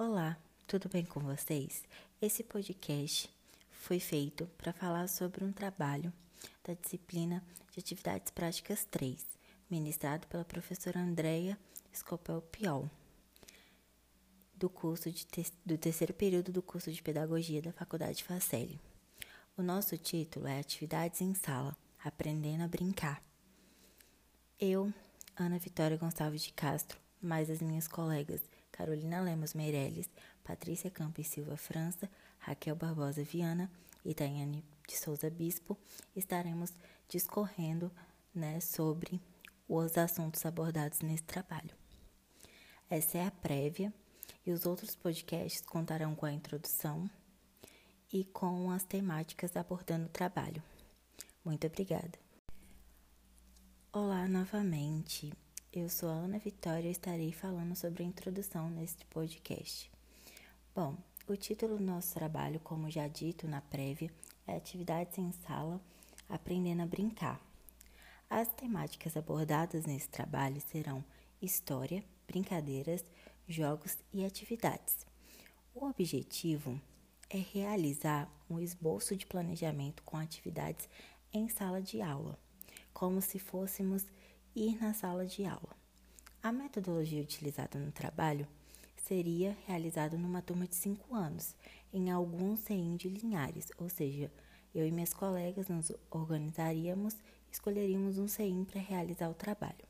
Olá, tudo bem com vocês? Esse podcast foi feito para falar sobre um trabalho da disciplina de Atividades Práticas 3, ministrado pela professora Andrea Scopel Piol, do curso te do terceiro período do curso de Pedagogia da Faculdade Faceli. O nosso título é Atividades em Sala, Aprendendo a Brincar. Eu, Ana Vitória Gonçalves de Castro, mais as minhas colegas Carolina Lemos Meirelles, Patrícia Campos Silva França, Raquel Barbosa Viana e Tayane de Souza Bispo, estaremos discorrendo né, sobre os assuntos abordados nesse trabalho. Essa é a prévia e os outros podcasts contarão com a introdução e com as temáticas abordando o trabalho. Muito obrigada. Olá novamente. Eu sou a Ana Vitória e estarei falando sobre a introdução neste podcast. Bom, o título do nosso trabalho, como já dito na prévia, é Atividades em Sala Aprendendo a Brincar. As temáticas abordadas nesse trabalho serão história, brincadeiras, jogos e atividades. O objetivo é realizar um esboço de planejamento com atividades em sala de aula, como se fôssemos ir na sala de aula. A metodologia utilizada no trabalho seria realizada numa turma de 5 anos, em algum CEIM de Linhares, ou seja, eu e minhas colegas nos organizaríamos e escolheríamos um CEIM para realizar o trabalho.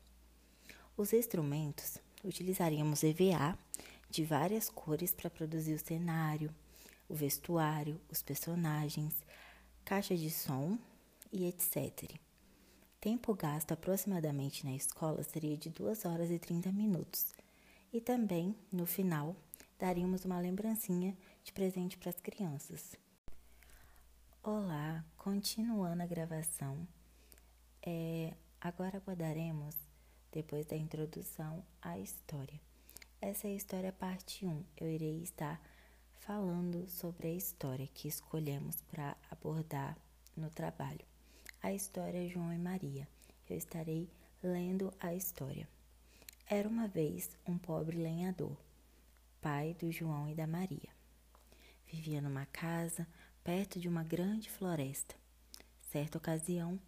Os instrumentos utilizaríamos EVA de várias cores para produzir o cenário, o vestuário, os personagens, caixa de som e etc. Tempo gasto aproximadamente na escola seria de 2 horas e 30 minutos. E também, no final, daríamos uma lembrancinha de presente para as crianças. Olá, continuando a gravação. É, agora abordaremos, depois da introdução, a história. Essa é a história parte 1. Eu irei estar falando sobre a história que escolhemos para abordar no trabalho a história João e Maria. Eu estarei lendo a história. Era uma vez um pobre lenhador, pai do João e da Maria. Vivia numa casa perto de uma grande floresta. Certa ocasião,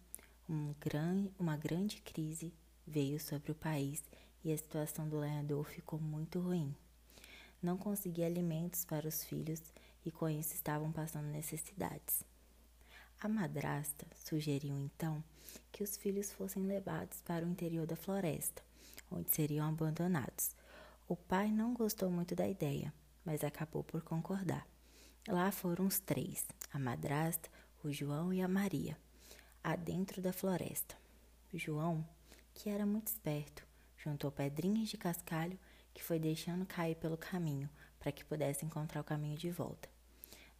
um gran, uma grande crise veio sobre o país e a situação do lenhador ficou muito ruim. Não conseguia alimentos para os filhos e com isso estavam passando necessidades. A madrasta sugeriu então que os filhos fossem levados para o interior da floresta, onde seriam abandonados. O pai não gostou muito da ideia, mas acabou por concordar. Lá foram os três: a madrasta, o João e a Maria, adentro da floresta. João, que era muito esperto, juntou pedrinhas de cascalho que foi deixando cair pelo caminho para que pudesse encontrar o caminho de volta.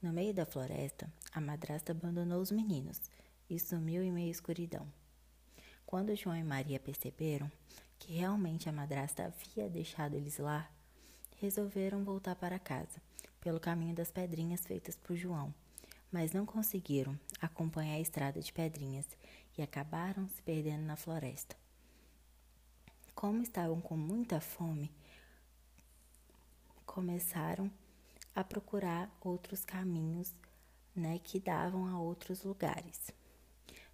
No meio da floresta, a madrasta abandonou os meninos e sumiu em meio à escuridão. Quando João e Maria perceberam que realmente a madrasta havia deixado eles lá, resolveram voltar para casa, pelo caminho das pedrinhas feitas por João, mas não conseguiram acompanhar a estrada de pedrinhas e acabaram se perdendo na floresta. Como estavam com muita fome, começaram a procurar outros caminhos né, que davam a outros lugares.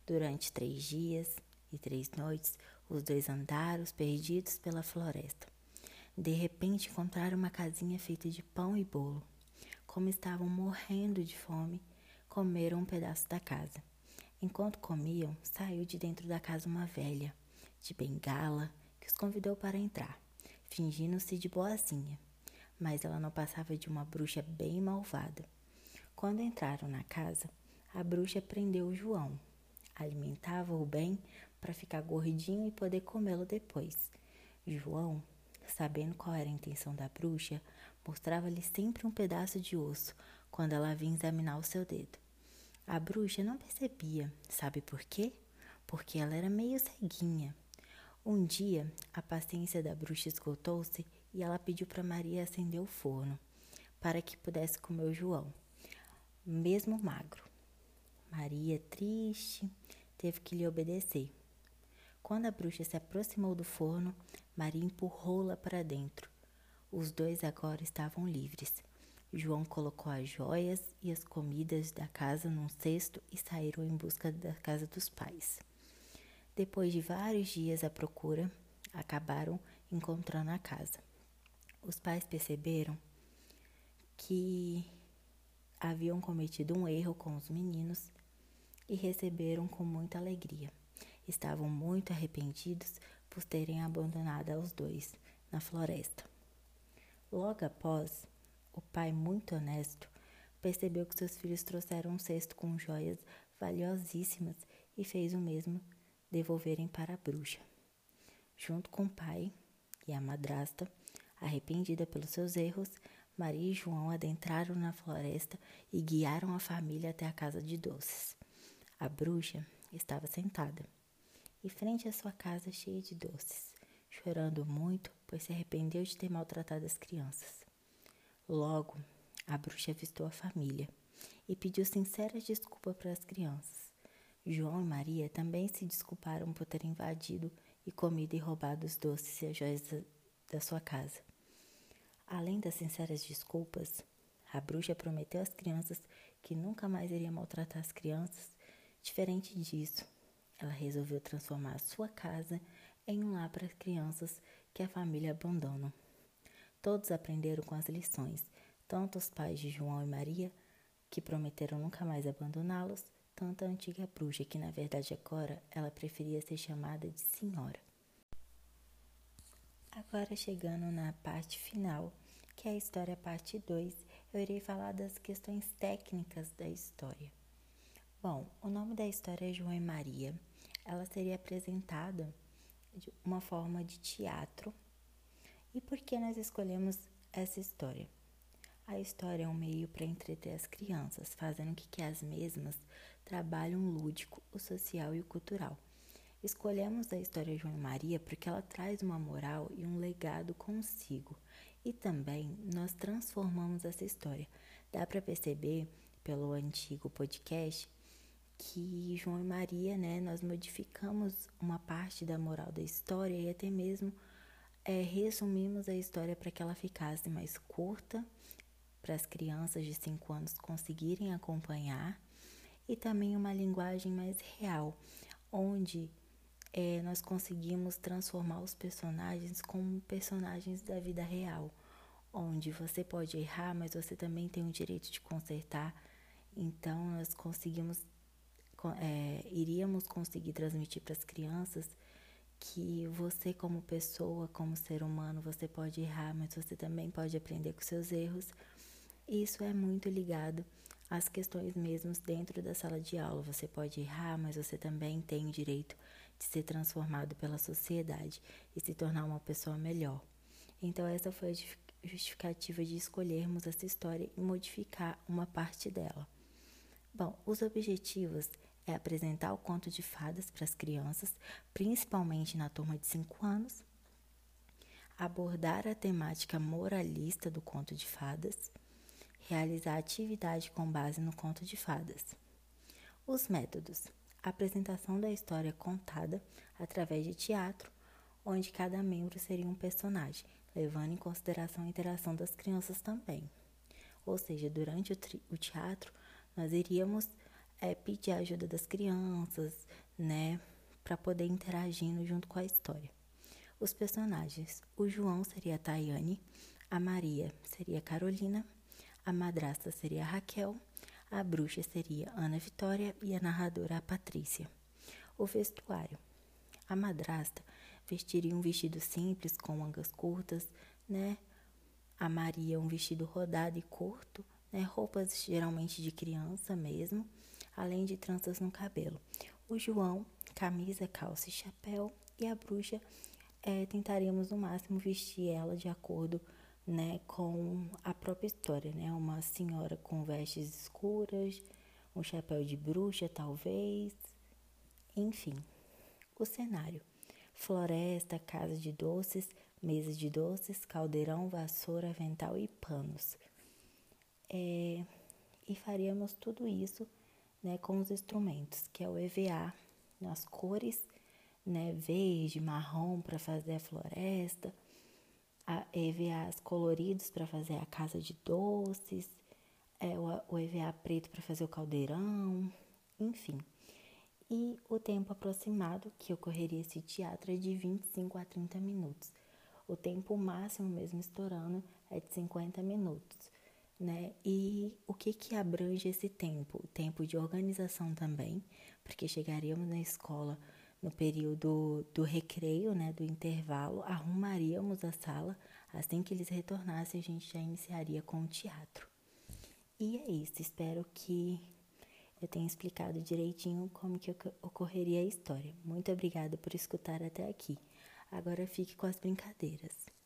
Durante três dias e três noites, os dois andaram perdidos pela floresta. De repente encontraram uma casinha feita de pão e bolo. Como estavam morrendo de fome, comeram um pedaço da casa. Enquanto comiam, saiu de dentro da casa uma velha, de bengala, que os convidou para entrar, fingindo-se de boazinha mas ela não passava de uma bruxa bem malvada. Quando entraram na casa, a bruxa prendeu o João, alimentava-o bem para ficar gordinho e poder comê-lo depois. João, sabendo qual era a intenção da bruxa, mostrava-lhe sempre um pedaço de osso quando ela vinha examinar o seu dedo. A bruxa não percebia, sabe por quê? Porque ela era meio ceguinha. Um dia, a paciência da bruxa esgotou-se e ela pediu para Maria acender o forno para que pudesse comer o João, mesmo magro. Maria, triste, teve que lhe obedecer. Quando a bruxa se aproximou do forno, Maria empurrou-la para dentro. Os dois agora estavam livres. João colocou as joias e as comidas da casa num cesto e saíram em busca da casa dos pais. Depois de vários dias à procura, acabaram encontrando a casa. Os pais perceberam que haviam cometido um erro com os meninos e receberam com muita alegria. Estavam muito arrependidos por terem abandonado os dois na floresta. Logo após, o pai, muito honesto, percebeu que seus filhos trouxeram um cesto com joias valiosíssimas e fez o mesmo devolverem para a bruxa. Junto com o pai e a madrasta, arrependida pelos seus erros, Maria e João adentraram na floresta e guiaram a família até a casa de doces. A bruxa estava sentada, em frente à sua casa cheia de doces, chorando muito, pois se arrependeu de ter maltratado as crianças. Logo, a bruxa avistou a família e pediu sinceras desculpas para as crianças. João e Maria também se desculparam por terem invadido e comido e roubado os doces e as joias da sua casa. Além das sinceras desculpas, a bruxa prometeu às crianças que nunca mais iria maltratar as crianças Diferente disso, ela resolveu transformar a sua casa em um lar para as crianças que a família abandona. Todos aprenderam com as lições, tanto os pais de João e Maria, que prometeram nunca mais abandoná-los, tanto a antiga bruxa, que na verdade agora ela preferia ser chamada de senhora. Agora chegando na parte final, que é a história parte 2, eu irei falar das questões técnicas da história. Bom, o nome da história é João e Maria. Ela seria apresentada de uma forma de teatro. E por que nós escolhemos essa história? A história é um meio para entreter as crianças, fazendo com que as mesmas trabalhem o lúdico, o social e o cultural. Escolhemos a história João e Maria porque ela traz uma moral e um legado consigo. E também nós transformamos essa história. Dá para perceber pelo antigo podcast que João e Maria, né, nós modificamos uma parte da moral da história e até mesmo é, resumimos a história para que ela ficasse mais curta, para as crianças de 5 anos conseguirem acompanhar, e também uma linguagem mais real, onde é, nós conseguimos transformar os personagens como personagens da vida real, onde você pode errar, mas você também tem o direito de consertar. Então, nós conseguimos é, iríamos conseguir transmitir para as crianças que você como pessoa, como ser humano, você pode errar, mas você também pode aprender com seus erros. Isso é muito ligado às questões mesmos dentro da sala de aula. Você pode errar, mas você também tem o direito de ser transformado pela sociedade e se tornar uma pessoa melhor. Então essa foi a justificativa de escolhermos essa história e modificar uma parte dela. Bom, os objetivos é apresentar o conto de fadas para as crianças, principalmente na turma de 5 anos, abordar a temática moralista do conto de fadas, realizar atividade com base no conto de fadas. Os métodos: a apresentação da história contada através de teatro, onde cada membro seria um personagem, levando em consideração a interação das crianças também. Ou seja, durante o, teatro, nós iríamos é, pedir a ajuda das crianças, né, para poder interagindo junto com a história. Os personagens: o João seria a Tayane, a Maria seria a Carolina, a madrasta seria a Raquel, a bruxa seria Ana Vitória e a narradora a Patrícia. O vestuário: a madrasta vestiria um vestido simples com mangas curtas, né? A Maria um vestido rodado e curto, né? Roupas geralmente de criança mesmo além de tranças no cabelo. O João, camisa, calça e chapéu. E a bruxa, é, tentaríamos no máximo vestir ela de acordo né, com a própria história, né? Uma senhora com vestes escuras, um chapéu de bruxa, talvez. Enfim, o cenário: floresta, casa de doces, mesa de doces, caldeirão, vassoura, avental e panos. É, e faríamos tudo isso né, com os instrumentos, que é o EVA, nas cores né, verde, marrom para fazer a floresta, a EVAs coloridos para fazer a casa de doces, é, o, o EVA preto para fazer o caldeirão, enfim. E o tempo aproximado que ocorreria esse teatro é de 25 a 30 minutos. O tempo máximo, mesmo estourando, é de 50 minutos. Né? E o que, que abrange esse tempo? O tempo de organização também, porque chegaríamos na escola no período do recreio, né, do intervalo, arrumaríamos a sala. Assim que eles retornassem, a gente já iniciaria com o teatro. E é isso, espero que eu tenha explicado direitinho como que ocorreria a história. Muito obrigada por escutar até aqui. Agora fique com as brincadeiras.